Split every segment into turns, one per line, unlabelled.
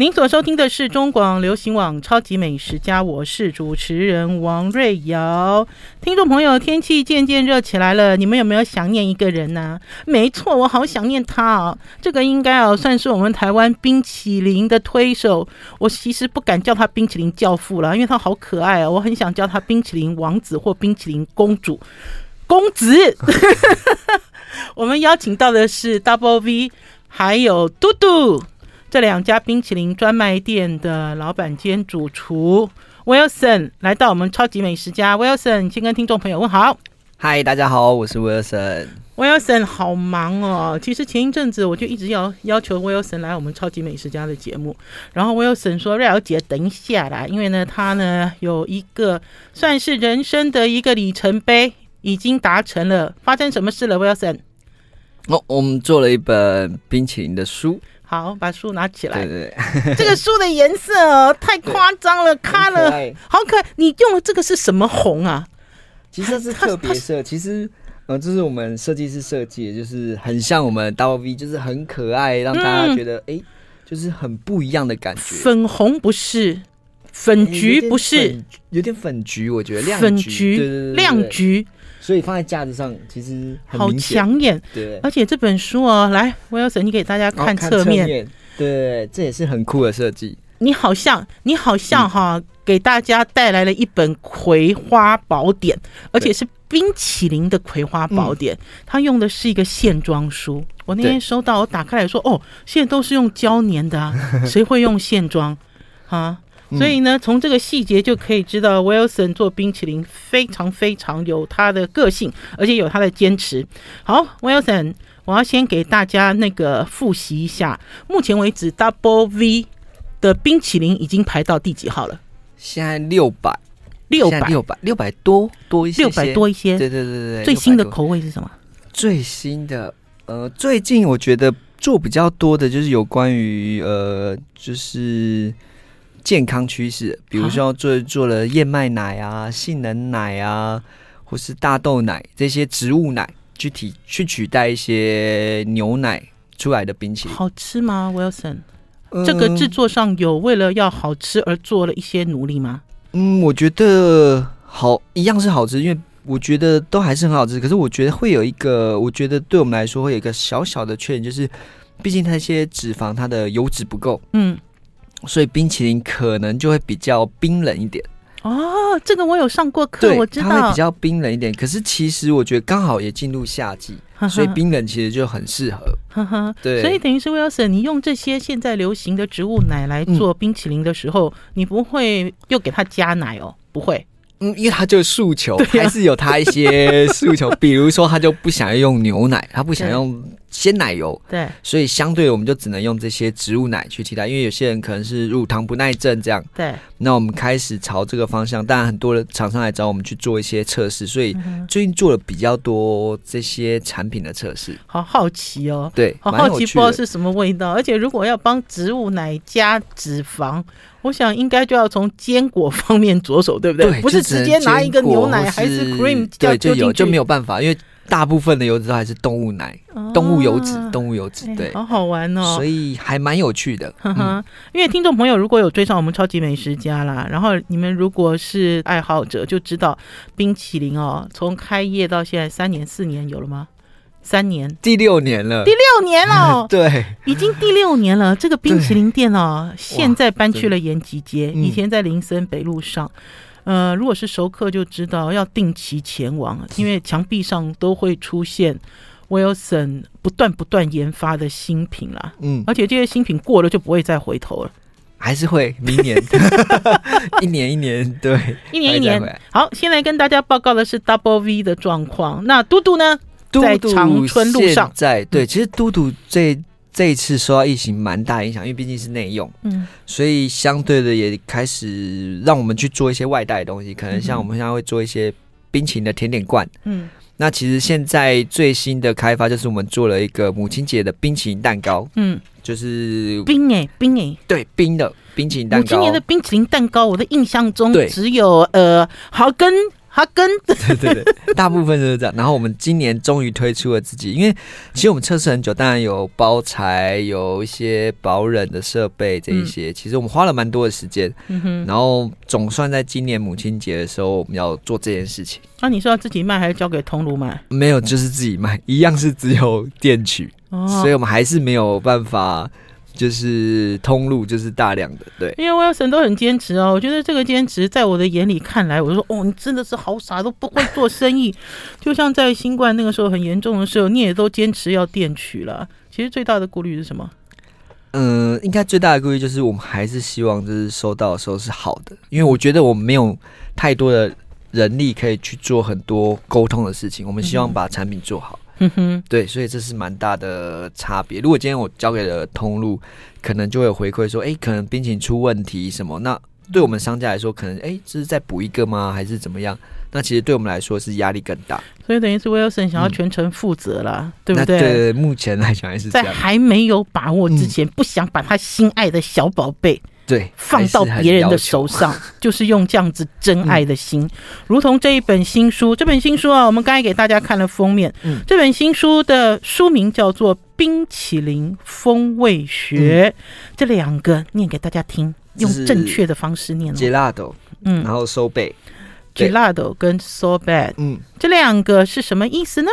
您所收听的是中广流行网《超级美食家》，我是主持人王瑞瑶。听众朋友，天气渐渐热起来了，你们有没有想念一个人呢？没错，我好想念他哦。这个应该哦算是我们台湾冰淇淋的推手。我其实不敢叫他冰淇淋教父了，因为他好可爱啊。我很想叫他冰淇淋王子或冰淇淋公主。公子，我们邀请到的是 Double V，还有嘟嘟。这两家冰淇淋专卖店的老板兼主厨 Wilson 来到我们超级美食家，Wilson 先跟听众朋友问好。
嗨，大家好，我是 Wilson。
Wilson 好忙哦，其实前一阵子我就一直要要求 Wilson 来我们超级美食家的节目，然后 Wilson 说：“瑞瑶姐，等一下啦，因为呢，他呢有一个算是人生的一个里程碑已经达成了。发生什么事了，Wilson？
哦，我们做了一本冰淇淋的书。”
好，把书拿起来。
对对 对，
这个书的颜色太夸张了，看了好可爱。你用的这个是什么红啊？
其实是特别色。其实，呃，这是我们设计师设计的，就是很像我们 Double V，就是很可爱，让大家觉得哎、嗯，就是很不一样的感觉。
粉红不是，粉橘不是，
有点粉橘，我觉得亮
橘，亮橘。
所以放在架子上，其实
好抢眼，
对。
而且这本书哦，来，Wilson，你给大家看侧面，
对，这也是很酷的设计。
你好像，你好像哈、嗯，给大家带来了一本葵花宝典，而且是冰淇淋的葵花宝典。它用的是一个线装书。我那天收到，我打开来说，哦，现在都是用胶粘的啊，谁会用线装啊？所以呢，从这个细节就可以知道，Wilson 做冰淇淋非常非常有他的个性，而且有他的坚持。好，Wilson，我要先给大家那个复习一下，目前为止 Double V 的冰淇淋已经排到第几号了？
现在六百，
六百，
六百，六百多多一些，
六百多一些。
对对对对对。
最新的口味是什么？
最新的，呃，最近我觉得做比较多的就是有关于呃，就是。健康趋势，比如说做做了燕麦奶啊、杏仁奶啊，或是大豆奶这些植物奶，具体去取代一些牛奶出来的冰淇淋，
好吃吗，Wilson？、呃、这个制作上有为了要好吃而做了一些努力吗？
嗯，我觉得好，一样是好吃，因为我觉得都还是很好吃。可是我觉得会有一个，我觉得对我们来说会有一个小小的缺点，就是毕竟它一些脂肪，它的油脂不够。嗯。所以冰淇淋可能就会比较冰冷一点
哦。这个我有上过课，我知道
它会比较冰冷一点。可是其实我觉得刚好也进入夏季，所以冰冷其实就很适合。
呵呵，对。所以等于是 Wilson，你用这些现在流行的植物奶来做冰淇淋的时候，嗯、你不会又给它加奶哦？不会。
嗯，因为他就诉求、啊，还是有他一些诉求，比如说他就不想要用牛奶，他不想用鲜奶油，
对，
所以相对我们就只能用这些植物奶去替代，因为有些人可能是乳糖不耐症这样，
对。
那我们开始朝这个方向，当然很多的厂商来找我们去做一些测试，所以最近做了比较多这些产品的测试。
好好奇哦，
对，
好好奇，不知道是什么味道，而且如果要帮植物奶加脂肪。我想应该就要从坚果方面着手，对不对？
对，
不是直接拿一个牛奶还是 cream
对，就有就没有办法，因为大部分的油脂都还是动物奶、啊、动物油脂、动物油脂。对，
好好玩哦，
所以还蛮有趣的。
呵呵，因为听众朋友如果有追上我们超级美食家啦，然后你们如果是爱好者，就知道冰淇淋哦，从开业到现在三年四年有了吗？三年，第
六年了，
第六年了，
对，
已经第六年了。这个冰淇淋店哦，现在搬去了延吉街，以前在林森北路上。呃，如果是熟客就知道要定期前往，因为墙壁上都会出现 Wilson 不断不断研发的新品啦。嗯，而且这些新品过了就不会再回头了，
还是会明年，一年一年，对，
一年一年。好，先来跟大家报告的是 Double V 的状况。那嘟嘟呢？在长春路上，
在对，其实嘟嘟这这一次受到疫情蛮大影响，因为毕竟是内用，嗯，所以相对的也开始让我们去做一些外带的东西，可能像我们现在会做一些冰淇淋的甜点罐，嗯，那其实现在最新的开发就是我们做了一个母亲节的冰淇淋蛋糕，嗯，就是
冰哎冰哎，
对冰的冰淇淋蛋糕，
母亲节的冰淇淋蛋糕，我的印象中只有呃，好跟哈根，
对对对，大部分都是这样。然后我们今年终于推出了自己，因为其实我们测试很久，当然有包材，有一些保冷的设备这一些，嗯、其实我们花了蛮多的时间。然后总算在今年母亲节的时候，我们要做这件事情。
那、啊、你说要自己卖还是交给通路卖？
没有，就是自己卖，一样是只有电取，哦、所以我们还是没有办法。就是通路，就是大量的，对。
因为 Wilson 都很坚持哦，我觉得这个坚持在我的眼里看来，我就说哦，你真的是好傻，都不会做生意。就像在新冠那个时候很严重的时候，你也都坚持要电取了。其实最大的顾虑是什么？
嗯、呃，应该最大的顾虑就是我们还是希望就是收到的时候是好的，因为我觉得我们没有太多的人力可以去做很多沟通的事情，我们希望把产品做好。嗯
嗯哼，
对，所以这是蛮大的差别。如果今天我交给了通路，可能就会有回馈说，哎，可能冰淇淋出问题什么？那对我们商家来说，可能哎，这是再补一个吗？还是怎么样？那其实对我们来说是压力更大。
所以等于是 Wilson 想要全程负责啦，嗯、对不对？
对，目前来讲还是
在还没有把握之前，嗯、不想把他心爱的小宝贝。
对，
放到别人的手上，就是用这样子真爱的心，嗯、如同这一本新书。这本新书啊，我们刚才给大家看了封面。嗯，这本新书的书名叫做《冰淇淋风味学》，嗯、这两个念给大家听，用正确的方式念。
Gelato，嗯，然后 so bad，gelato
跟 sorbet，嗯，这两个是什么意思呢？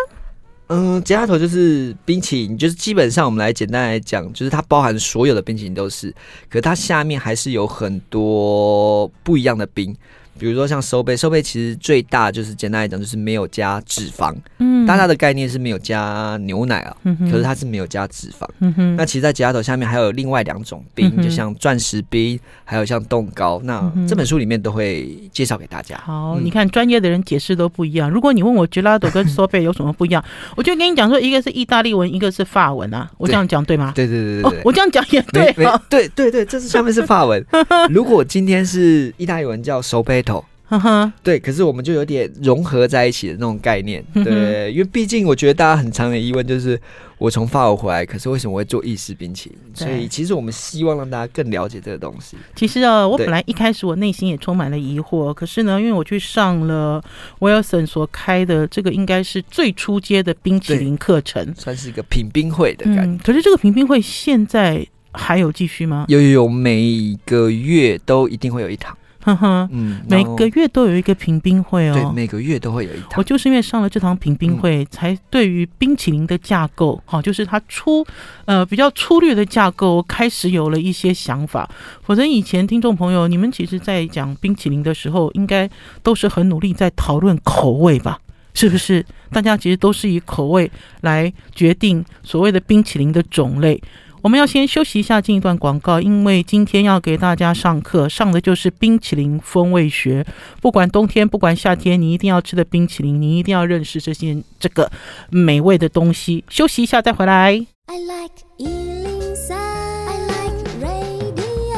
嗯，吉他头就是冰淇淋，就是基本上我们来简单来讲，就是它包含所有的冰淇淋都是，可它下面还是有很多不一样的冰。比如说像收杯，收杯其实最大就是简单来讲就是没有加脂肪，嗯，大家的概念是没有加牛奶啊，可是它是没有加脂肪，那其实，在吉拉头下面还有另外两种冰，嗯、就像钻石冰，还有像冻糕，那这本书里面都会介绍给大家。
好，嗯、你看专业的人解释都不一样。如果你问我吉拉头跟收贝有什么不一样，我就跟你讲说，一个是意大利文，一个是法文啊，我这样讲对吗？
对对对对对、
哦，我这样讲也对，
对对对，这是下面是法文。如果今天是意大利文叫收杯头。哈哈，对，可是我们就有点融合在一起的那种概念，对，因为毕竟我觉得大家很常的疑问就是，我从法国回来，可是为什么我会做意式冰淇淋？所以其实我们希望让大家更了解这个东西。
其实啊，我本来一开始我内心也充满了疑惑，可是呢，因为我去上了 Wilson 所开的这个应该是最初阶的冰淇淋课程，
算是一个品冰会的感觉。
嗯，可是这个品冰会现在还有继续吗？
有有有，每个月都一定会有一堂。
嗯，每个月都有一个评冰会哦。
对，每个月都会有一堂。
我就是因为上了这堂评冰会，嗯、才对于冰淇淋的架构，好，就是它粗，呃，比较粗略的架构，开始有了一些想法。否则以前听众朋友，你们其实在讲冰淇淋的时候，应该都是很努力在讨论口味吧？是不是？大家其实都是以口味来决定所谓的冰淇淋的种类。我们要先休息一下，进一段广告，因为今天要给大家上课，上的就是冰淇淋风味学。不管冬天，不管夏天，你一定要吃的冰淇淋，你一定要认识这些这个美味的东西。休息一下再回来。I like 103, I like radio。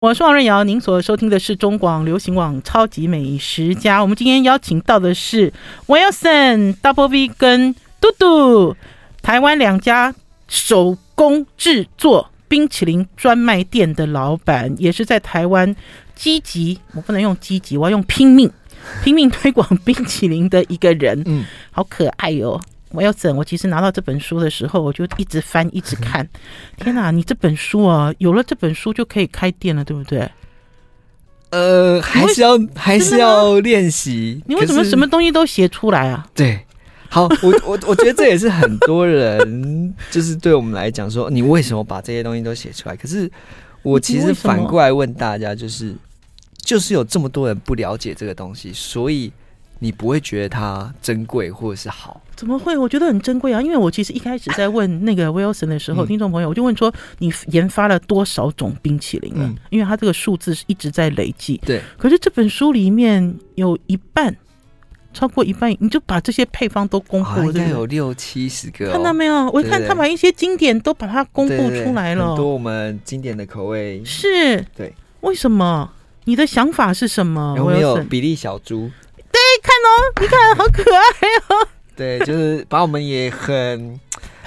我是王瑞瑶，您所收听的是中广流行网超级美食家。我们今天邀请到的是 Wilson Double V 跟嘟嘟，台湾两家手。工制作冰淇淋专卖店的老板，也是在台湾积极，我不能用积极，我要用拼命，拼命推广冰淇淋的一个人。嗯，好可爱哦！我要整，我其实拿到这本书的时候，我就一直翻，一直看。天哪，你这本书啊，有了这本书就可以开店了，对不对？
呃，还是要还是要练习。
你为什么什么东西都写出来啊？
对。好，我我我觉得这也是很多人就是对我们来讲说，你为什么把这些东西都写出来？可是我其实反过来问大家，就是就是有这么多人不了解这个东西，所以你不会觉得它珍贵或者是好？
怎么会？我觉得很珍贵啊！因为我其实一开始在问那个 Wilson 的时候，嗯、听众朋友我就问说，你研发了多少种冰淇淋了？嗯、因为它这个数字是一直在累计。
对。
可是这本书里面有一半。超过一半，你就把这些配方都公布？
应该有六七十个，
看到没有？我一看他把一些经典都把它公布出来了，
很多我们经典的口味
是，对。为什么？你的想法是什么？
有没有比利小猪？
对，看哦，你看，好可爱哦。
对，就是把我们也很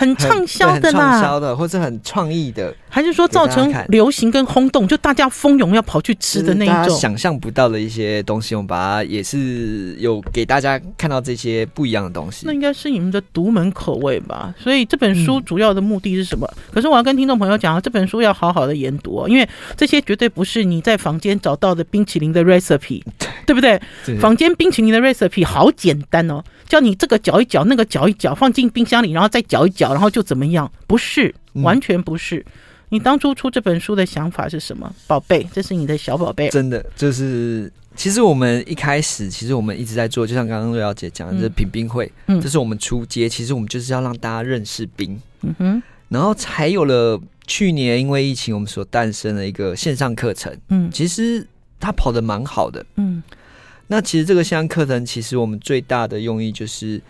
很畅销的啦，
畅销的，或者很创意的，
还是说造成流行跟轰动，就大家蜂拥要跑去吃的那一种，
想象不到的一些东西，我们把它也是有给大家看到这些不一样的东西。
那应该是你们的独门口味吧？所以这本书主要的目的是什么？嗯、可是我要跟听众朋友讲啊，这本书要好好的研读，因为这些绝对不是你在房间找到的冰淇淋的 recipe，对不对？坊间冰淇淋的 recipe 好简单哦，叫你这个搅一搅，那个搅一搅，放进冰箱里，然后再搅一搅，然后就怎么样？不是，完全不是。嗯、你当初出这本书的想法是什么？宝贝，这是你的小宝贝。
真的，就是其实我们一开始，其实我们一直在做，就像刚刚瑞瑶姐讲的，就是品冰会，嗯，这是我们出街，其实我们就是要让大家认识冰，嗯哼，然后才有了去年因为疫情，我们所诞生的一个线上课程，嗯，其实它跑的蛮好的，嗯。那其实这个线上课程，其实我们最大的用意就是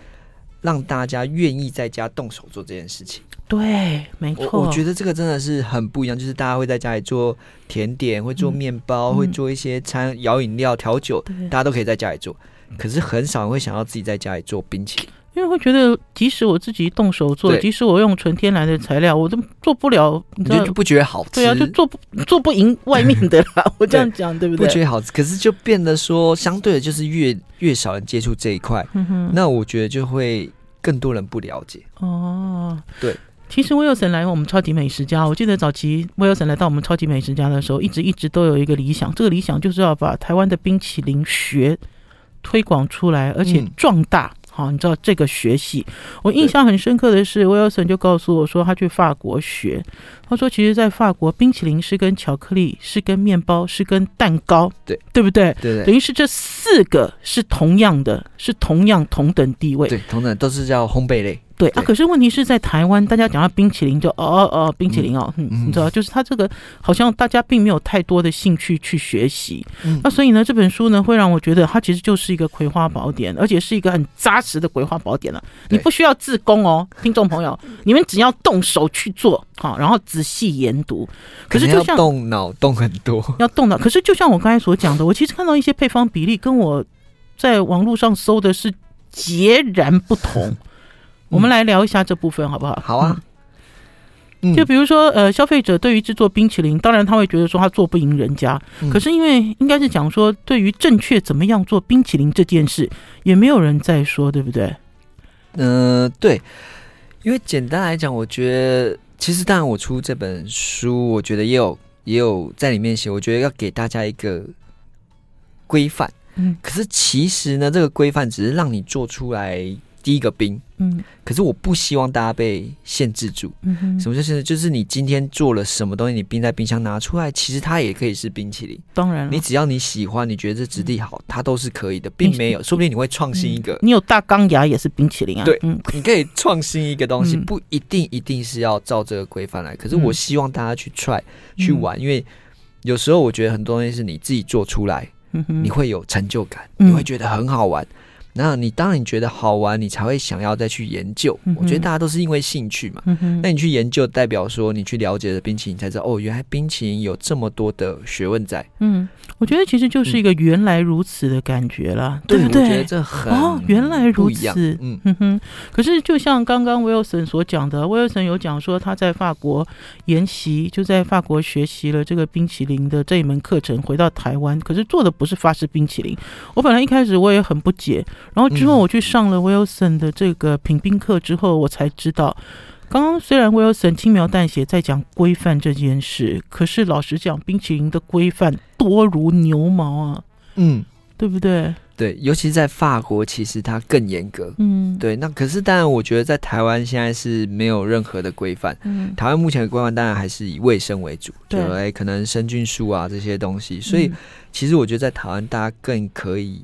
让大家愿意在家动手做这件事情。
对，没错。
我觉得这个真的是很不一样，就是大家会在家里做甜点，会做面包，嗯、会做一些餐、摇饮料、调酒，大家都可以在家里做。可是很少人会想要自己在家里做冰淇淋。
因为会觉得，即使我自己动手做，即使我用纯天然的材料，我都做不了，你知道
就不觉得好吃。
对啊，就做不做不赢外面的啦。我这样讲对不对？
不觉得好吃，可是就变得说，相对的，就是越越少人接触这一块，那我觉得就会更多人不了解。哦，对。
其实威尔森来我们超级美食家，我记得早期威尔森来到我们超级美食家的时候，一直一直都有一个理想，这个理想就是要把台湾的冰淇淋学推广出来，而且壮大。嗯好，你知道这个学习，我印象很深刻的是，，Wilson 就告诉我说，他去法国学。他说，其实，在法国，冰淇淋是跟巧克力，是跟面包，是跟蛋糕，对对不对？
对，对，
等于是这四个是同样的，是同样同等地位，
对，同等都是叫烘焙类。
对啊，可是问题是在台湾，大家讲到冰淇淋就哦哦哦，冰淇淋哦，嗯，你知道，就是它这个好像大家并没有太多的兴趣去学习。嗯，那所以呢，这本书呢会让我觉得它其实就是一个葵花宝典，而且是一个很扎实的葵花宝典了。你不需要自宫哦，听众朋友，你们只要动手去做好，然后仔细研读。可是就像
动脑动很多，
要动脑。可是就像我刚才所讲的，我其实看到一些配方比例跟我在网络上搜的是截然不同。我们来聊一下这部分好不好？
好啊。
嗯，就比如说，呃，消费者对于制作冰淇淋，当然他会觉得说他做不赢人家。嗯，可是因为应该是讲说，对于正确怎么样做冰淇淋这件事，也没有人在说，对不对？
嗯，呃，对。因为简单来讲，我觉得其实当然我出这本书，我觉得也有也有在里面写，我觉得要给大家一个规范。嗯，可是其实呢，这个规范只是让你做出来。第一个冰，嗯，可是我不希望大家被限制住。嗯哼，什么叫限制？就是你今天做了什么东西，你冰在冰箱拿出来，其实它也可以是冰淇淋。
当然，
你只要你喜欢，你觉得这质地好，它都是可以的，并没有，说不定你会创新一个。
你有大钢牙也是冰淇淋啊？
对，嗯，你可以创新一个东西，不一定一定是要照这个规范来。可是我希望大家去 try 去玩，因为有时候我觉得很多东西是你自己做出来，你会有成就感，你会觉得很好玩。那你当然你觉得好玩，你才会想要再去研究。嗯、我觉得大家都是因为兴趣嘛。那你去研究，代表说你去了解了冰淇淋，才知道哦，原来冰淇淋有这么多的学问在。嗯，
我觉得其实就是一个原来如此的感觉啦，嗯、对不对？
我觉得这很哦，
原来如此。嗯哼哼。可是就像刚刚 Wilson 所讲的，，Wilson 有讲说他在法国研习，就在法国学习了这个冰淇淋的这一门课程，回到台湾，可是做的不是法式冰淇淋。我本来一开始我也很不解。然后之后我去上了 Wilson 的这个品冰课之后，我才知道，刚刚虽然 Wilson 轻描淡写在讲规范这件事，可是老实讲，冰淇淋的规范多如牛毛啊，嗯，对不对？
对，尤其是在法国，其实它更严格。嗯，对。那可是当然，我觉得在台湾现在是没有任何的规范。嗯，台湾目前的规范当然还是以卫生为主，对，哎，可能生菌素啊这些东西。所以其实我觉得在台湾，大家更可以。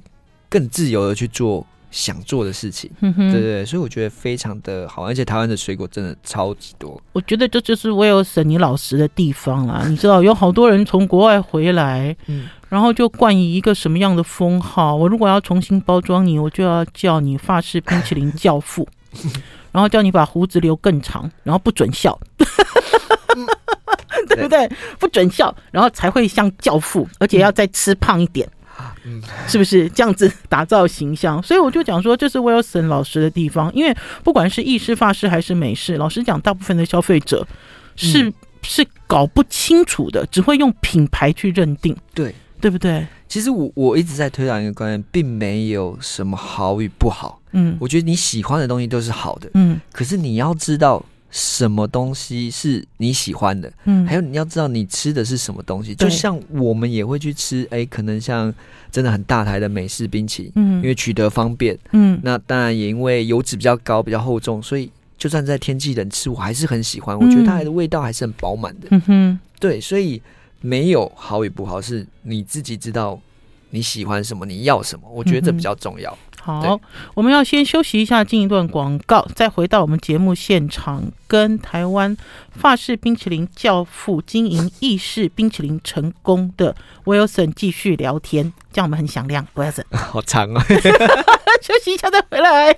更自由的去做想做的事情，嗯、哼对对对，所以我觉得非常的好，而且台湾的水果真的超级多。
我觉得这就是威尔森你老实的地方啦，你知道有好多人从国外回来，嗯，然后就冠以一个什么样的封号？我如果要重新包装你，我就要叫你法式冰淇淋教父，然后叫你把胡子留更长，然后不准笑，对不对？不准笑，然后才会像教父，而且要再吃胖一点。
嗯，
是不是这样子打造形象？所以我就讲说，这是 Wilson 老师的地方，因为不管是意式、法式还是美式，老实讲，大部分的消费者是、嗯、是搞不清楚的，只会用品牌去认定，
对
对不对？
其实我我一直在推广一个观念，并没有什么好与不好。嗯，我觉得你喜欢的东西都是好的。嗯，可是你要知道什么东西是你喜欢的。嗯，还有你要知道你吃的是什么东西。就像我们也会去吃，哎，可能像真的很大台的美式冰淇淋，嗯，因为取得方便。嗯，那当然也因为油脂比较高，比较厚重，所以就算在天气冷吃，我还是很喜欢。我觉得它的味道还是很饱满的。嗯哼，对，所以。没有好与不好，是你自己知道你喜欢什么，你要什么。我觉得这比较重要。
嗯、好，我们要先休息一下，进一段广告，再回到我们节目现场，跟台湾法式冰淇淋教父、经营意式冰淇淋成功的 Wilson 继续聊天，这样我们很响亮。Wilson，
好长啊！
休息一下再回来。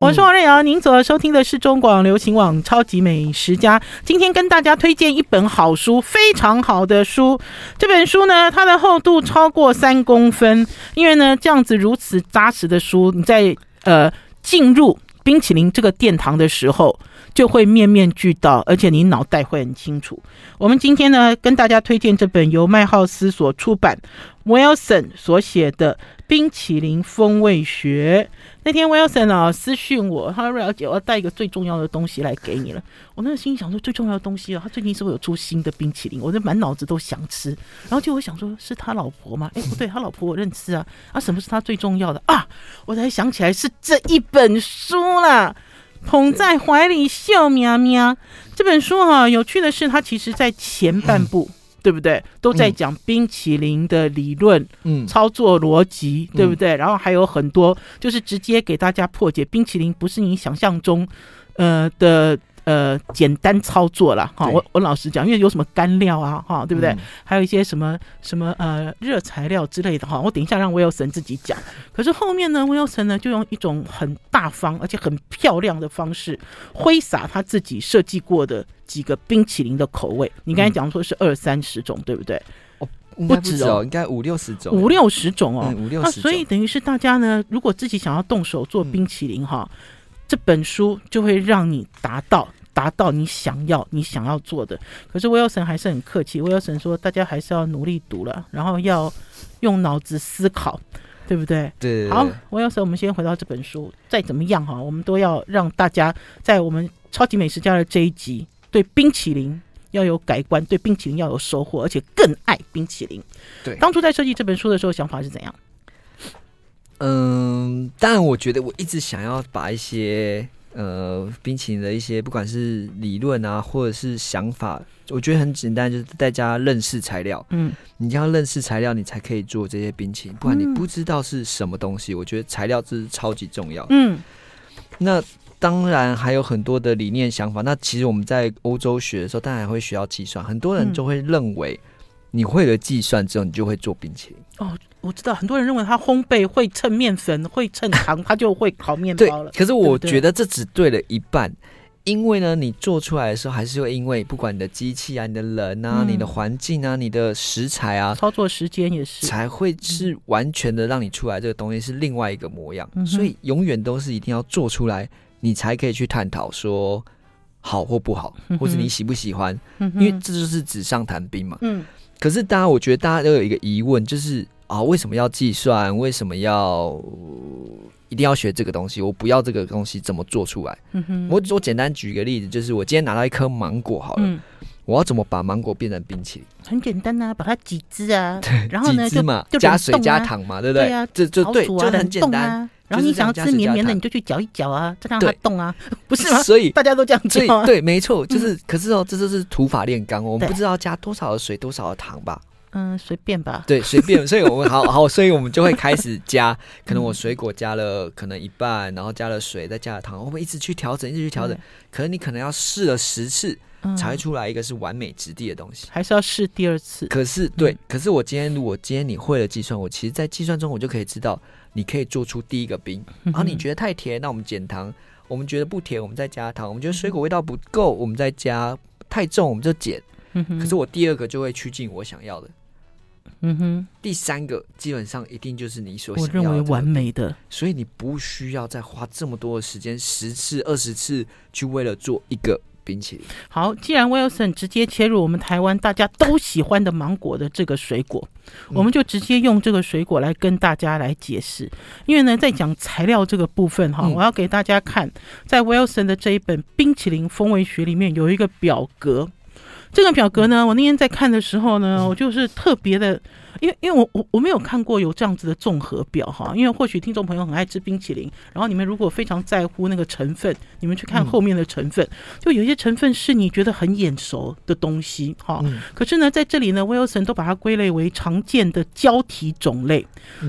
我是王瑞瑶，您所收听的是中广流行网《超级美食家》。今天跟大家推荐一本好书，非常好的书。这本书呢，它的厚度超过三公分，因为呢，这样子如此扎实的书，你在呃进入冰淇淋这个殿堂的时候，就会面面俱到，而且你脑袋会很清楚。我们今天呢，跟大家推荐这本由麦浩斯所出版，Wilson 所写的《冰淇淋风味学》。那天 Wilson 啊私讯我，他说：“瑞瑶姐，我要带一个最重要的东西来给你了。”我那个心里想说：“最重要的东西啊，他最近是不是有出新的冰淇淋？”我就满脑子都想吃，然后就我想说：“是他老婆吗？” 哎，不对，他老婆我认识啊。啊，什么是他最重要的啊？我才想起来是这一本书啦，捧在怀里笑喵喵。这本书哈、啊，有趣的是，它其实在前半部。对不对？都在讲冰淇淋的理论、嗯、操作逻辑，对不对？嗯、然后还有很多，就是直接给大家破解冰淇淋不是你想象中，呃的。呃，简单操作了哈，我我老实讲，因为有什么干料啊哈，对不对？嗯、还有一些什么什么呃热材料之类的哈，我等一下让 Wilson 自己讲。可是后面呢，Wilson 呢就用一种很大方而且很漂亮的方式挥洒他自己设计过的几个冰淇淋的口味。你刚才讲说是二三十种，对不对？
哦，不止哦，应该五六十种，
五六十种哦，
五六十种。
那所以等于是大家呢，如果自己想要动手做冰淇淋哈。嗯这本书就会让你达到达到你想要你想要做的。可是 Wilson 还是很客气，Wilson 说大家还是要努力读了，然后要用脑子思考，对不对？
对。
好，Wilson，我们先回到这本书。再怎么样哈，我们都要让大家在我们超级美食家的这一集，对冰淇淋要有改观，对冰淇淋要有收获，而且更爱冰淇淋。
对。
当初在设计这本书的时候，想法是怎样？
嗯，当然，我觉得我一直想要把一些呃冰淇淋的一些，不管是理论啊，或者是想法，我觉得很简单，就是大家认识材料。嗯，你要认识材料，你才可以做这些冰淇淋。不然你不知道是什么东西，我觉得材料这是超级重要。嗯，那当然还有很多的理念想法。那其实我们在欧洲学的时候，当然会学到计算。很多人就会认为，你会了计算之后，你就会做冰淇淋。哦。
我知道很多人认为他烘焙会蹭面粉，会蹭糖，他就会烤面包了。
可是我觉得这只对了一半，因为呢，你做出来的时候还是会因为不管你的机器啊、你的人啊、你的环境啊、你的食材啊，
操作时间也是
才会是完全的让你出来这个东西是另外一个模样。所以永远都是一定要做出来，你才可以去探讨说好或不好，或者你喜不喜欢，因为这就是纸上谈兵嘛。嗯。可是大家，我觉得大家都有一个疑问，就是。啊，为什么要计算？为什么要一定要学这个东西？我不要这个东西，怎么做出来？嗯哼，我我简单举个例子，就是我今天拿到一颗芒果，好了，嗯、我要怎么把芒果变成冰淇淋？
很简单啊，把它挤汁啊，对，然后呢
就加水加糖嘛，对不对？对啊，这就对，就很简单。
然后你想要吃绵绵的，你就去嚼一嚼啊，再让它动啊，不是吗？
所以
大家都这样做。
对，没错，就是。可是哦，这就是土法炼钢，我们不知道加多少的水，多少的糖吧。
嗯，随便吧。
对，随便。所以我们好好，所以我们就会开始加。可能我水果加了可能一半，然后加了水，再加了糖，我们一直去调整，一直去调整。可能你可能要试了十次，才会出来一个是完美质地的东西。
还是要试第二次？
可是对，可是我今天如果今天你会了计算，我其实在计算中我就可以知道，你可以做出第一个冰。然后你觉得太甜，那我们减糖；我们觉得不甜，我们再加糖；我们觉得水果味道不够，我们再加；太重我们就
减。
可是我第二个就会趋近我想要的。
嗯哼，
第三个基本上一定就是你所想要的，
我认为完美的，
所以你不需要再花这么多的时间，十次、二十次去为了做一个冰淇淋。
好，既然 Wilson 直接切入我们台湾大家都喜欢的芒果的这个水果，嗯、我们就直接用这个水果来跟大家来解释。因为呢，在讲材料这个部分哈，嗯、我要给大家看，在 Wilson 的这一本冰淇淋风味学里面有一个表格。这个表格呢，我那天在看的时候呢，我就是特别的，因为因为我我我没有看过有这样子的综合表哈，因为或许听众朋友很爱吃冰淇淋，然后你们如果非常在乎那个成分，你们去看后面的成分，就有一些成分是你觉得很眼熟的东西哈。可是呢，在这里呢，Wilson 都把它归类为常见的胶体种类，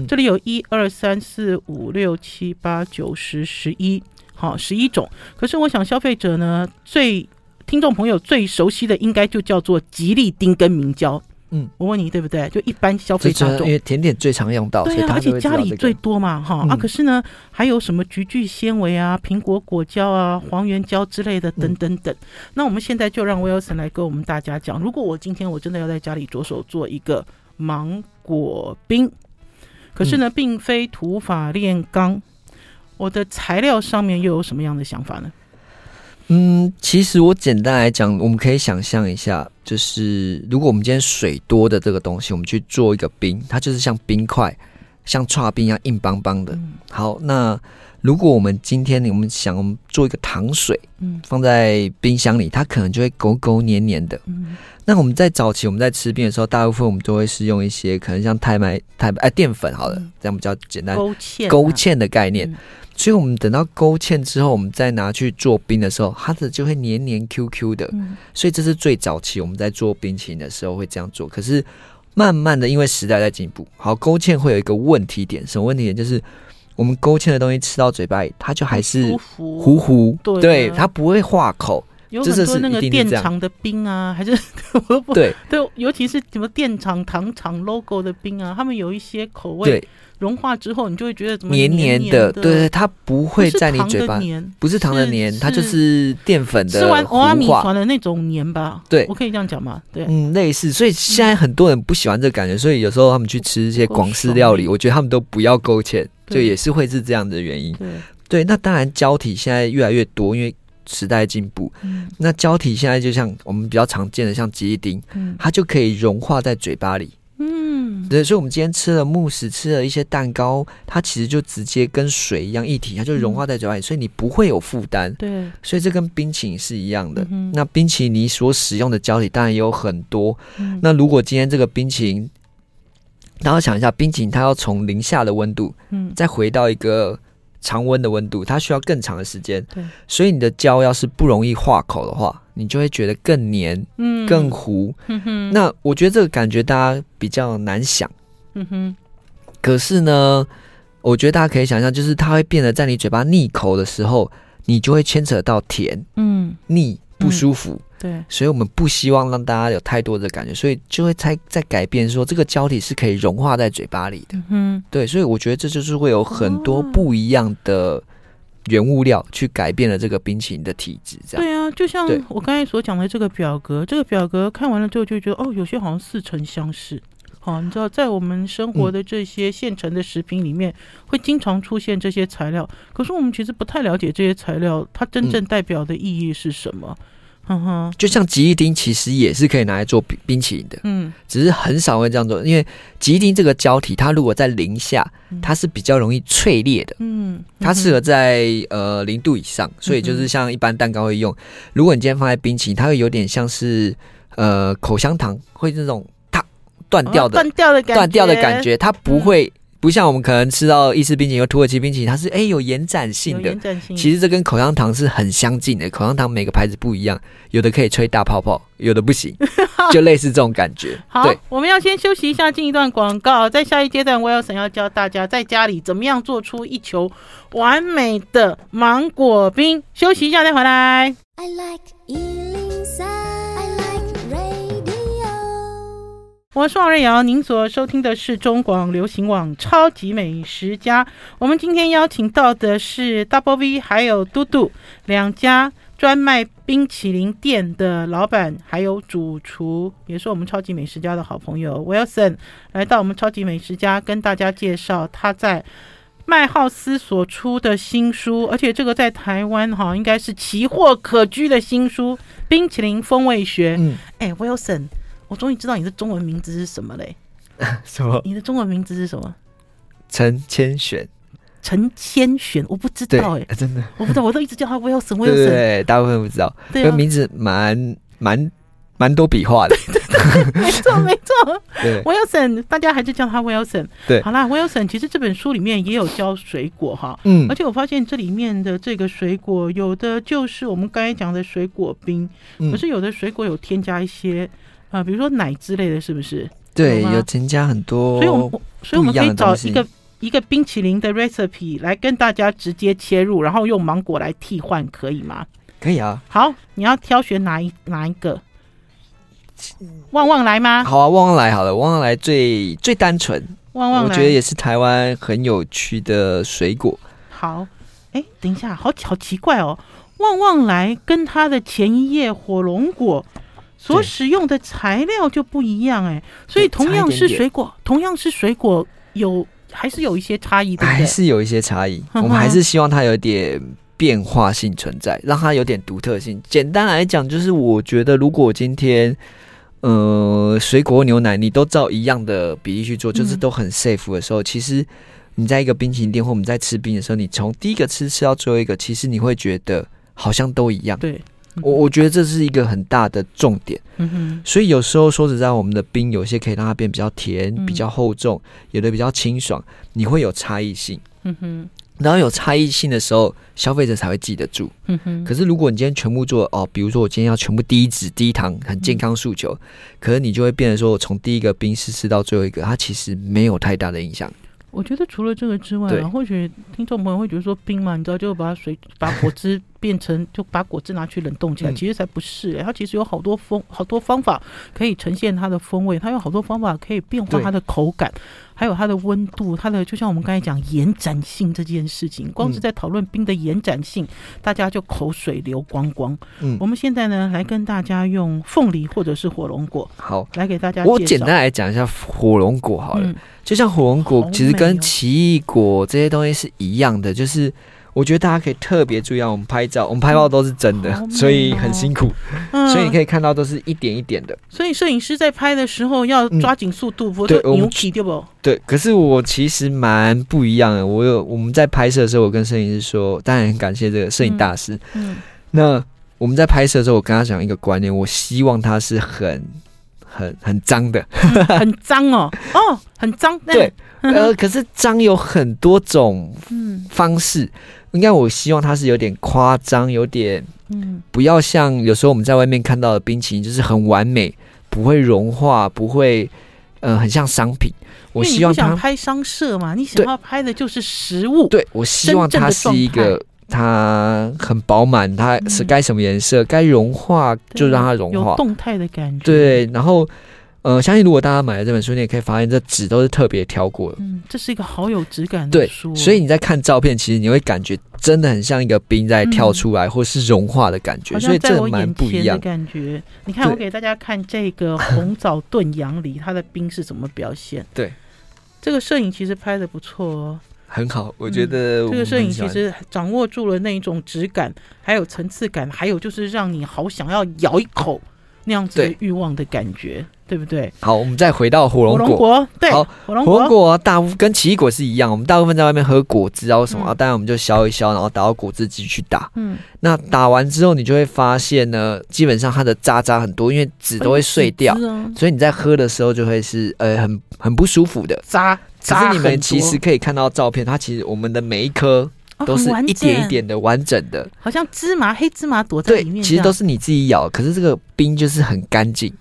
这里有一二三四五六七八九十十一，好，十一种。可是我想消费者呢最听众朋友最熟悉的应该就叫做吉利丁跟明胶，嗯，我问你对不对？就一般消费大众，
因为甜点最常用到，
对啊，而且家里最多嘛，哈、嗯、啊。可是呢，还有什么菊苣纤维啊、苹果果胶啊、黄原胶之类的，等等等。嗯、那我们现在就让 Wilson 来跟我们大家讲，如果我今天我真的要在家里着手做一个芒果冰，可是呢，嗯、并非土法炼钢，我的材料上面又有什么样的想法呢？
嗯，其实我简单来讲，我们可以想象一下，就是如果我们今天水多的这个东西，我们去做一个冰，它就是像冰块，像剉冰一样硬邦邦的。好，那如果我们今天我们想我们做一个糖水，嗯，放在冰箱里，它可能就会勾勾黏黏的。嗯，那我们在早期我们在吃冰的时候，大部分我们都会是用一些可能像太麦太哎淀粉，好了，这样比较简单，勾芡勾芡的概念。所以，我们等到勾芡之后，我们再拿去做冰的时候，它的就会黏黏 Q Q 的。所以，这是最早期我们在做冰淇淋的时候会这样做。可是，慢慢的，因为时代在进步，好，勾芡会有一个问题点，什么问题点？就是我们勾芡的东西吃到嘴巴里，它就还是糊糊，对，它不会化口。
有很多那个电厂的冰啊，还是对对，尤其是什么电厂、糖厂 logo 的冰啊，他们有一些口味。融化之后，你就会觉得怎么黏黏的？对对，它不会在你嘴巴，不是糖的黏，它就是淀粉的。吃完欧阿米团的那种黏吧？对，我可以这样讲吗？对，嗯，类似。所以现在很多人不喜欢这个感觉，所以有时候他们去吃一些广式料理，我觉得他们都不要勾芡，就也是会是这样的原因。对对，那当然胶体现在越来越多，因为时代进步。那胶体现在就像我们比较常见的，像吉利丁，它就可以融化在嘴巴里。嗯，对，所以，我们今天吃了慕斯，吃了一些蛋糕，它其实就直接跟水一样一体，它就融化在嘴巴里，所以你不会有负担。对，所以这跟冰淇淋是一样的。嗯、那冰淇淋你所使用的胶体当然也有很多。嗯、那如果今天这个冰淇淋，大家想一下，冰淇淋它要从零下的温度，嗯，再回到一个。常温的温度，它需要更长的时间，对，所以你的胶要是不容易化口的话，你就会觉得更黏，嗯，更糊。嗯哼，那我觉得这个感觉大家比较难想，嗯哼。可是呢，我觉得大家可以想象，就是它会变得在你嘴巴腻口的时候，你就会牵扯到甜，嗯，腻不舒服。嗯对，所以我们不希望让大家有太多的感觉，所以就会在在改变，说这个胶体是可以融化在嘴巴里的。嗯，对，所以我觉得这就是会有很多不一样的原物料去改变了这个冰淇淋的体质。这样对啊，就像我刚才所讲的这个表格，这个表格看完了之后就觉得哦，有些好像似曾相识。好，你知道在我们生活的这些现成的食品里面，会经常出现这些材料，可是我们其实不太了解这些材料它真正代表的意义是什么。嗯哼，就像吉利丁其实也是可以拿来做冰冰淇淋的，嗯，只是很少会这样做，因为吉利丁这个胶体，它如果在零下，它是比较容易脆裂的，嗯，它适合在呃零度以上，所以就是像一般蛋糕会用。如果你今天放在冰淇淋，它会有点像是呃口香糖会那种它断掉的断掉的感断掉的感觉，它不会。不像我们可能吃到意式冰淇淋和土耳其冰淇淋，它是哎、欸、有延展性的。延展性。其实这跟口香糖是很相近的。口香糖每个牌子不一样，有的可以吹大泡泡，有的不行，就类似这种感觉。好，我们要先休息一下，进一段广告。在下一阶段，Wilson 要教大家在家里怎么样做出一球完美的芒果冰。休息一下再回来。I like 我是王瑞瑶，您所收听的是中广流行网《超级美食家》。我们今天邀请到的是 Double V 还有嘟嘟两家专卖冰淇淋店的老板，还有主厨，也是我们超级美食家的好朋友 Wilson，来到我们超级美食家，跟大家介绍他在麦浩斯所出的新书，而且这个在台湾哈应该是奇货可居的新书《冰淇淋风味学》。嗯，哎，Wilson，我终于知道你的中文名字是什么嘞？
什么？
你的中文名字是什么？
陈千玄。
陈千玄，我不知道哎、欸，
真的，
我不知道，我都一直叫他 Wilson，Wilson，
对，对，对，大部分不知道，对、啊，名字蛮蛮蛮多笔画的，
对对对，没错没错，
对
，Wilson，大家还是叫他 Wilson，
对，
好啦，Wilson，其实这本书里面也有教水果哈，
嗯，
而且我发现这里面的这个水果，有的就是我们刚才讲的水果冰，嗯、可是有的水果有添加一些啊、呃，比如说奶之类的是不是？
对，有增加很多，
所以我们所以我们可以找一个。一个冰淇淋的 recipe 来跟大家直接切入，然后用芒果来替换，可以吗？
可以啊。
好，你要挑选哪一哪一个？旺旺来吗？
好啊，旺旺来好了。旺旺来最最单纯，
旺旺来，
我觉得也是台湾很有趣的水果。
好，哎，等一下，好好奇怪哦。旺旺来跟它的前一页火龙果所使用的材料就不一样哎，所以同样是水果，同样是水果有。还是有一些差异的，
还是有一些差异。我们还是希望它有点变化性存在，让它有点独特性。简单来讲，就是我觉得，如果今天，呃，水果牛奶你都照一样的比例去做，就是都很 safe 的时候，其实你在一个冰淇淋店或我们在吃冰的时候，你从第一个吃吃到最后一个，其实你会觉得好像都一样。
对。
我我觉得这是一个很大的重点，
嗯哼，
所以有时候说实在，我们的冰有些可以让它变比较甜，
嗯、
比较厚重，有的比较清爽，你会有差异性，
嗯哼，
然后有差异性的时候，消费者才会记得住，
嗯哼。
可是如果你今天全部做哦，比如说我今天要全部低脂低糖，很健康诉求，嗯、可是你就会变得说我从第一个冰试吃到最后一个，它其实没有太大的影响。
我觉得除了这个之外，或许听众朋友会觉得说冰嘛，你知道就把水把果汁。变成就把果汁拿去冷冻起来，其实才不是、欸、它其实有好多风好多方法可以呈现它的风味，它有好多方法可以变化它的口感，还有它的温度，它的就像我们刚才讲延展性这件事情，光是在讨论冰的延展性，大家就口水流光光。嗯，我们现在呢来跟大家用凤梨或者是火龙果，
好。
来给大家。
我简单来讲一下火龙果好了，
嗯、
就像火龙果其实跟奇异果这些东西是一样的，就是。我觉得大家可以特别注意啊，我们拍照，我们拍照都是真的，嗯、所以很辛苦，嗯、所以你可以看到都是一点一点的。
所以摄影师在拍的时候要抓紧速度，不、嗯、对，牛皮对不？
对。可是我其实蛮不一样的，我有我们在拍摄的时候，我跟摄影师说，当然很感谢这个摄影大师。
嗯。嗯
那我们在拍摄的时候，我跟他讲一个观念，我希望他是很很很脏的，
嗯、很脏哦，哦，很脏。
对。呃，可是脏有很多种方式。嗯应该我希望它是有点夸张，有点嗯，不要像有时候我们在外面看到的冰淇淋，就是很完美，不会融化，不会呃，很像商品。我希望它
拍商社嘛，你想要拍的就是实物。
对，我希望它是一个，它很饱满，它是该什么颜色，该融化就让它融化，
有动态的感觉。
对，然后。呃，相信如果大家买了这本书，你也可以发现这纸都是特别挑过的。
嗯，这是一个好有质感的书。
对，所以你在看照片，其实你会感觉真的很像一个冰在跳出来，嗯、或是融化的感觉。所以这蛮不一样的
感觉。你看，我给大家看这个红枣炖羊梨，它的冰是怎么表现？
对，
这个摄影其实拍的不错哦，
很好。我觉得、嗯、
这个摄影其实掌握住了那一种质感，还有层次感，还有就是让你好想要咬一口那样子的欲望的感觉。对不对？
好，我们再回到火龙果。
火龙果对，
好，火龙果大部分跟奇异果是一样，我们大部分在外面喝果汁啊什么啊，当然我们就削一削，然后打到果汁机去打。嗯，那打完之后，你就会发现呢，基本上它的渣渣很多，因为籽都会碎掉，所以你在喝的时候就会是呃很很不舒服的
渣。
可是你们其实可以看到照片，它其实我们的每一颗都是一点一点的完整的，
好像芝麻黑芝麻躲在里面。
其实都是你自己咬，可是这个冰就是很干净。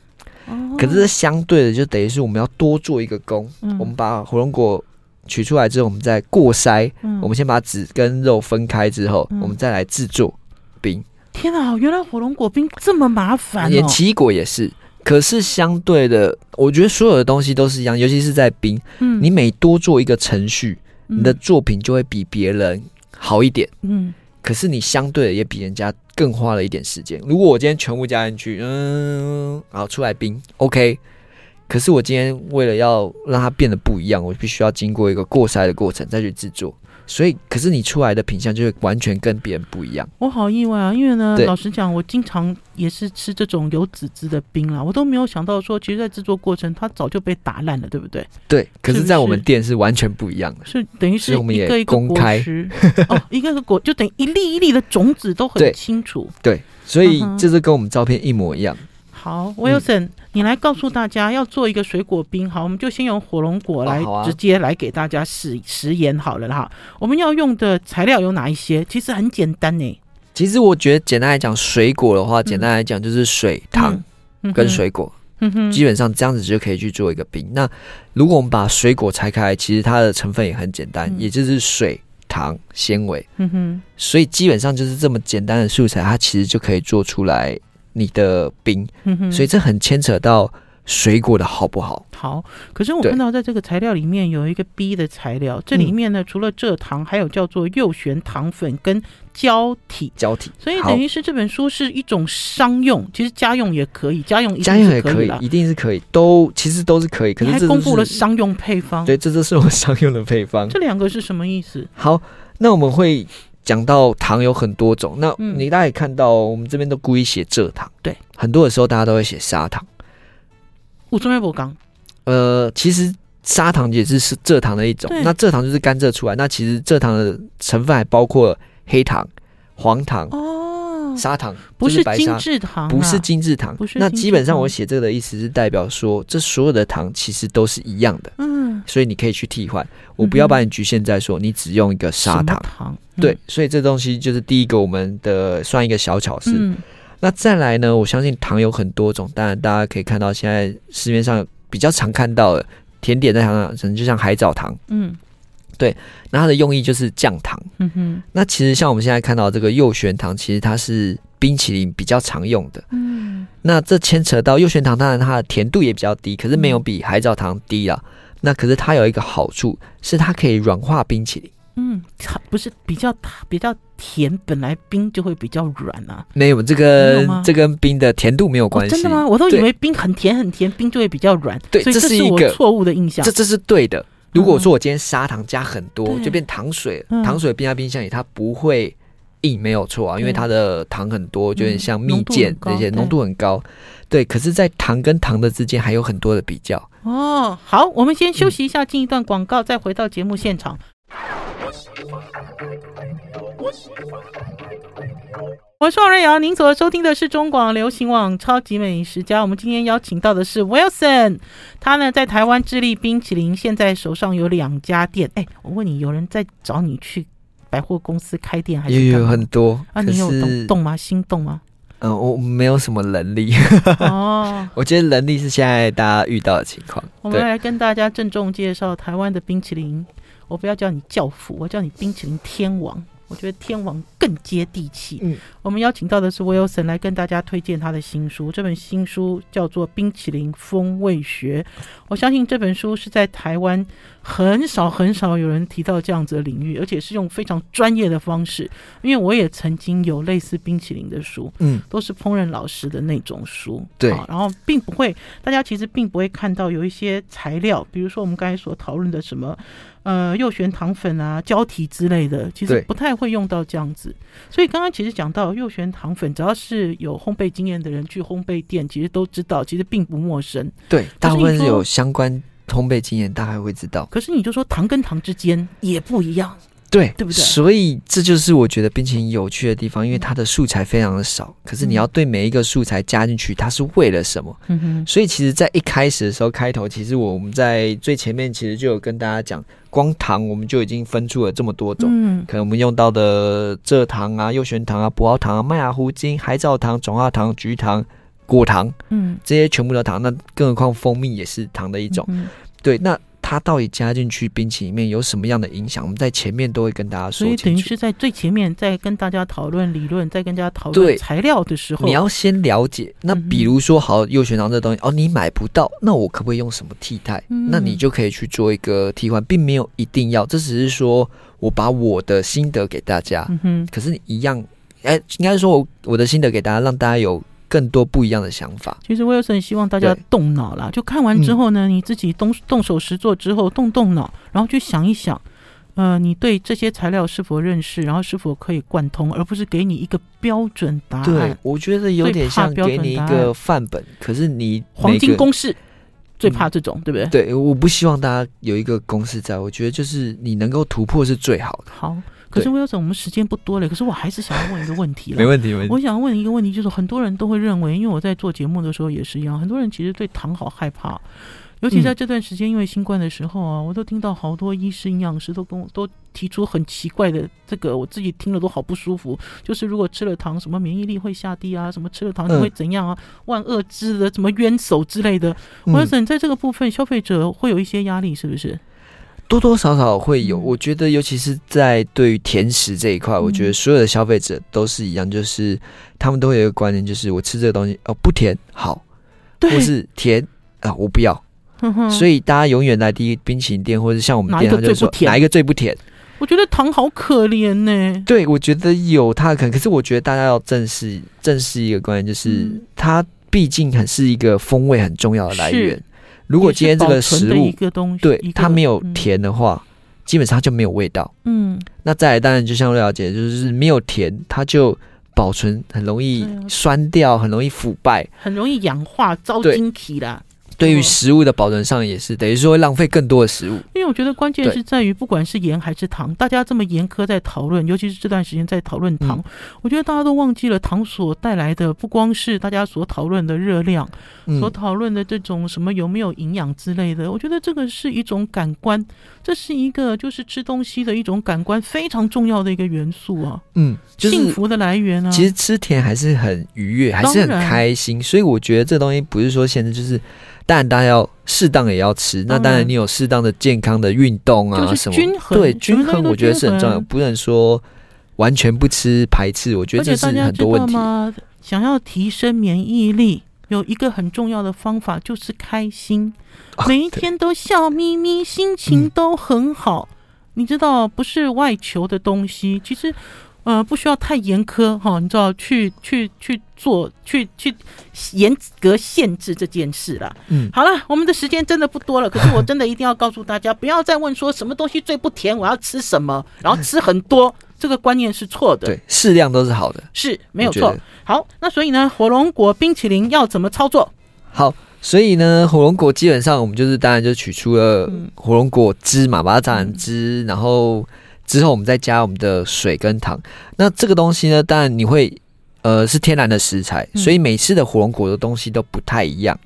可是相对的，就等于是我们要多做一个工。嗯、我们把火龙果取出来之后，我们再过筛。嗯、我们先把籽跟肉分开之后，嗯、我们再来制作冰。
天哪，原来火龙果冰这么麻烦哦！
连奇异果也是。可是相对的，我觉得所有的东西都是一样，尤其是在冰。嗯、你每多做一个程序，你的作品就会比别人好一点。嗯。可是你相对的也比人家更花了一点时间。如果我今天全部加进去，嗯，然后出来冰，OK。可是我今天为了要让它变得不一样，我必须要经过一个过筛的过程再去制作。所以，可是你出来的品相就会完全跟别人不一样。
我好意外啊，因为呢，老实讲，我经常也是吃这种有籽汁的冰啦，我都没有想到说，其实，在制作过程它早就被打烂了，对不对？
对。可是，在我们店是完全不一样的，
是等于是一个一个
公开
哦，一个一个果 就等于一粒一粒的种子都很清楚。
对，对，所以这是跟我们照片一模一样。
好，Wilson，你来告诉大家要做一个水果冰。好，我们就先用火龙果来直接来给大家试食盐好了哈。我们要用的材料有哪一些？其实很简单呢。
其实我觉得简单来讲，水果的话，简单来讲就是水、糖跟水果，基本上这样子就可以去做一个冰。那如果我们把水果拆开来，其实它的成分也很简单，也就是水、糖、纤维，嗯哼，所以基本上就是这么简单的素材，它其实就可以做出来。你的冰，所以这很牵扯到水果的好不好？
好，可是我看到在这个材料里面有一个 B 的材料，这里面呢除了蔗糖，还有叫做右旋糖粉跟胶体。
胶体，
所以等于是这本书是一种商用，其实家用也可以，家用
家用也可以，一定是可以，都其实都是可以。可是
还公布了商用配方，
对，这就是我商用的配方。
这两个是什么意思？
好，那我们会。讲到糖有很多种，那你大家也看到，我们这边都故意写蔗糖，对，很多的时候大家都会写砂糖。
我从来不讲。
呃，其实砂糖也是是蔗糖的一种，那蔗糖就是甘蔗出来，那其实蔗糖的成分还包括黑糖、黄糖。砂糖
不是
白
精制糖，
不是精制糖。那基本上我写这个的意思是代表说，这所有的糖其实都是一样的。嗯，所以你可以去替换。我不要把你局限在说你只用一个砂糖。对，所以这东西就是第一个我们的算一个小巧思。那再来呢？我相信糖有很多种，当然大家可以看到现在市面上比较常看到的甜点在糖上，可能就像海藻糖。嗯。对，那它的用意就是降糖。嗯哼，那其实像我们现在看到这个右旋糖，其实它是冰淇淋比较常用的。嗯，那这牵扯到右旋糖，当然它的甜度也比较低，可是没有比海藻糖低啊。嗯、那可是它有一个好处，是它可以软化冰淇淋。
嗯，不是比较比较甜，本来冰就会比较软啊。
没有这个，这跟冰的甜度没有关系。哦、
真的吗？我都以为冰很甜很甜，冰就会比较软。
对，所以这是一个
错误的印象。
这这是对的。如果说我今天砂糖加很多，就变糖水，糖水冰在冰箱里，它不会硬，没有错啊，因为它的糖很多，就有点像蜜饯那些，浓度很高。对，可是，在糖跟糖的之间还有很多的比较。
哦，好，我们先休息一下，进一段广告，再回到节目现场。我是王瑞瑶，您所收听的是中广流行网《超级美食家》。我们今天邀请到的是 Wilson，他呢在台湾致力冰淇淋，现在手上有两家店。哎，我问你，有人在找你去百货公司开店还是？
也有很多
啊，你有动动吗？心动吗？
嗯，我没有什么能力。哦，我觉得能力是现在大家遇到的情况。
我们来跟大家郑重介绍台湾的冰淇淋。我不要叫你教父，我叫你冰淇淋天王。我觉得天王更接地气。嗯，我们邀请到的是 Wilson 来跟大家推荐他的新书。这本新书叫做《冰淇淋风味学》。我相信这本书是在台湾很少很少有人提到这样子的领域，而且是用非常专业的方式。因为我也曾经有类似冰淇淋的书，嗯，都是烹饪老师的那种书。对，然后并不会，大家其实并不会看到有一些材料，比如说我们刚才所讨论的什么。呃，右旋糖粉啊，胶体之类的，其实不太会用到这样子。所以刚刚其实讲到右旋糖粉，只要是有烘焙经验的人去烘焙店，其实都知道，其实并不陌生。
对，大部分是有相关烘焙经验，大概会知道。
可是你就说糖跟糖之间也不一样。
对，
对不对？
所以这就是我觉得冰淇淋有趣的地方，因为它的素材非常的少，可是你要对每一个素材加进去，它是为了什么？嗯哼。所以其实，在一开始的时候，开头其实我们在最前面其实就有跟大家讲，光糖我们就已经分出了这么多种，嗯，可能我们用到的蔗糖啊、右旋糖啊、葡萄糖啊、麦芽糊精、海藻糖、转化糖、菊糖、果糖，嗯，这些全部的糖，那更何况蜂蜜也是糖的一种，嗯，对，那。它到底加进去冰淇淋里面有什么样的影响？我们在前面都会跟大家说。
所以等于是在最前面，在跟大家讨论理论，在跟大家讨论材料的时候，
你要先了解。那比如说，好，右旋糖这东西哦，你买不到，那我可不可以用什么替代？嗯、那你就可以去做一个替换，并没有一定要。这只是说我把我的心得给大家。
嗯哼，
可是你一样，哎、欸，应该说我我的心得给大家，让大家有更多不一样的想法。
其实我也是很希望大家动脑啦，就看完之后呢，嗯、你自己动动手实做之后，动动脑，然后去想一想。呃，你对这些材料是否认识，然后是否可以贯通，而不是给你一个标准答案。
对，我觉得有点像给你一个范本，可是你
黄金公式最怕这种，嗯、对不对？
对，我不希望大家有一个公式在，我觉得就是你能够突破是最好的。
好，可是我有种我们时间不多了，可是我还是想要问一个问题了。
没问题，没问题。
我想问一个问题，就是很多人都会认为，因为我在做节目的时候也是一样，很多人其实对糖好害怕。尤其在这段时间，因为新冠的时候啊，我都听到好多医师、营养师都跟我都提出很奇怪的这个，我自己听了都好不舒服。就是如果吃了糖，什么免疫力会下低啊？什么吃了糖你会怎样啊？万恶之的，什么冤手之类的。我想在这个部分，消费者会有一些压力，是不是？
多多少少会有。我觉得，尤其是在对于甜食这一块，我觉得所有的消费者都是一样，就是他们都会有一个观念，就是我吃这个东西哦，不甜好，或是甜啊，我不要。所以大家永远来第一冰淇淋店，或者像我们店，他就说哪一个最不甜？
我觉得糖好可怜呢、欸。
对，我觉得有它的可能，可是我觉得大家要正视正视一个观念，就是它毕竟还是一个风味很重要的来源。如果今天这个食物对它没有甜的话，基本上就没有味道。嗯，那再来当然就像瑞小姐，就是没有甜，它就保存很容易酸掉，很容易腐败，
很容易氧化，糟晶体啦。
对于食物的保存上也是，等于说会浪费更多的食物。
因为我觉得关键是在于，不管是盐还是糖，大家这么严苛在讨论，尤其是这段时间在讨论糖，嗯、我觉得大家都忘记了糖所带来的不光是大家所讨论的热量，嗯、所讨论的这种什么有没有营养之类的。我觉得这个是一种感官，这是一个就是吃东西的一种感官非常重要的一个元素啊。嗯，就是、幸福的来源啊。
其实吃甜还是很愉悦，还是很开心。所以我觉得这东西不是说现在就是。但大家要适当也要吃，那当然你有适当的健康的运动啊什么，对均衡，我觉得是很重要，不能说完全不吃排斥，我觉得这是很多问题。
想要提升免疫力，有一个很重要的方法就是开心，每一天都笑眯眯，心情都很好。你知道，不是外求的东西，其实。呃，不需要太严苛哈，你知道，去去去做，去去严格限制这件事了。嗯，好了，我们的时间真的不多了，可是我真的一定要告诉大家，不要再问说什么东西最不甜，我要吃什么，然后吃很多，这个观念是错的。
对，适量都是好的，
是没有错。好，那所以呢，火龙果冰淇淋要怎么操作？
好，所以呢，火龙果基本上我们就是当然就取出了火龙果汁嘛，把它榨成汁，然后。之后我们再加我们的水跟糖，那这个东西呢，当然你会，呃，是天然的食材，所以每次的火龙果的东西都不太一样，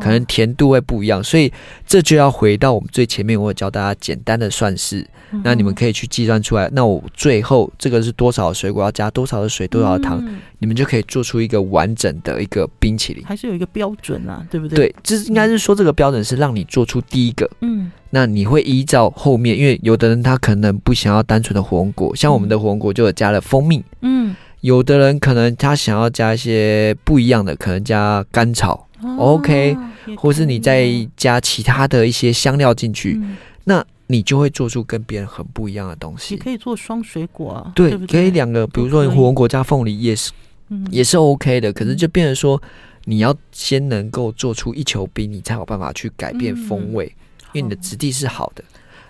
可能甜度会不一样，所以这就要回到我们最前面，我有教大家简单的算式，那你们可以去计算出来，那我最后这个是多少水果要加多少的水，多少的糖，你们就可以做出一个完整的一个冰淇淋，
还是有一个标准啊，对不对？
对，这应该是说这个标准是让你做出第一个，嗯。那你会依照后面，因为有的人他可能不想要单纯的火龙果，像我们的火龙果就有加了蜂蜜，嗯，有的人可能他想要加一些不一样的，可能加甘草，哦，OK，或是你再加其他的一些香料进去，嗯，那你就会做出跟别人很不一样的东西。
你可以做双水果啊，
对，
对对
可以两个，比如说你火龙果加凤梨也是，嗯，也是 OK 的。可是就变成说，你要先能够做出一球冰，你才有办法去改变风味。嗯因为你的质地是好的，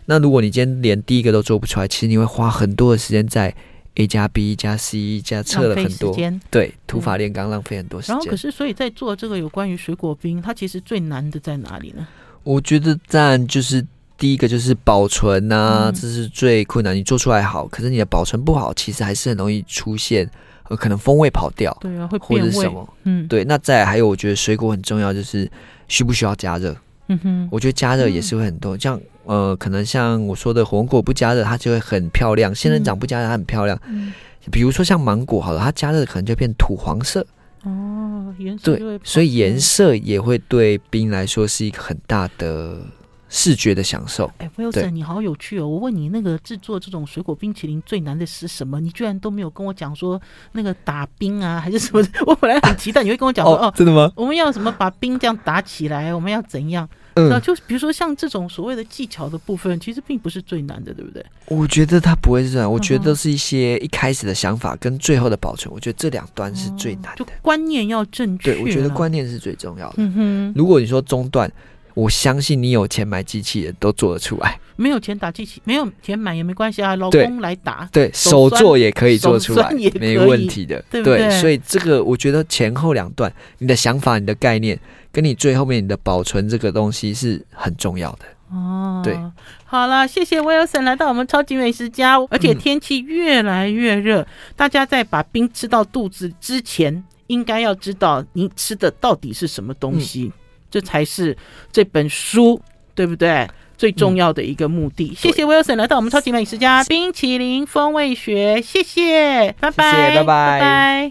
那如果你今天连第一个都做不出来，其实你会花很多的时间在 A 加 B 加 C 加测了很多，对，土法炼钢，浪费很多时间。
然后可是，所以在做这个有关于水果冰，它其实最难的在哪里呢？
我觉得当然就是第一个就是保存呐、啊，嗯、这是最困难。你做出来好，可是你的保存不好，其实还是很容易出现呃可能风味跑掉，
对啊，会
或者什么，嗯，对。那再还有，我觉得水果很重要，就是需不需要加热？嗯哼，我觉得加热也是会很多，嗯、像呃，可能像我说的火龙果不加热，它就会很漂亮；仙人掌不加热，它很漂亮。嗯，比如说像芒果，好了，它加热可能就变土黄色。
哦，颜色
对，所以颜色也会对冰来说是一个很大的视觉的享受。
哎，Wilson，你好有趣哦！我问你，那个制作这种水果冰淇淋最难的是什么？你居然都没有跟我讲说那个打冰啊，还是什么？我本来很期待你会跟我讲说哦，
真的吗？
我们要什么把冰这样打起来？我们要怎样？嗯，就比如说像这种所谓的技巧的部分，其实并不是最难的，对不对？
我觉得它不会是这样，我觉得是一些一开始的想法跟最后的保存，我觉得这两端是最难的。
就观念要正确。
对，我觉得观念是最重要的。
嗯哼，
如果你说中断，我相信你有钱买机器人都做得出来。
没有钱打机器，没有钱买也没关系啊，老公来打，
对，手做也可以做出来，没问题的，
对不对？
对，所以这个我觉得前后两段，你的想法、你的概念，跟你最后面你的保存这个东西是很重要的
哦。
对，
好了，谢谢 Wilson 来到我们超级美食家，而且天气越来越热，嗯，大家在把冰吃到肚子之前，应该要知道你吃的到底是什么东西，嗯，这才是这本书，对不对？最重要的一个目的。嗯、谢谢 Wilson 来到我们超级美食家冰淇淋风味学，谢谢，拜拜，
谢谢，拜拜。拜拜。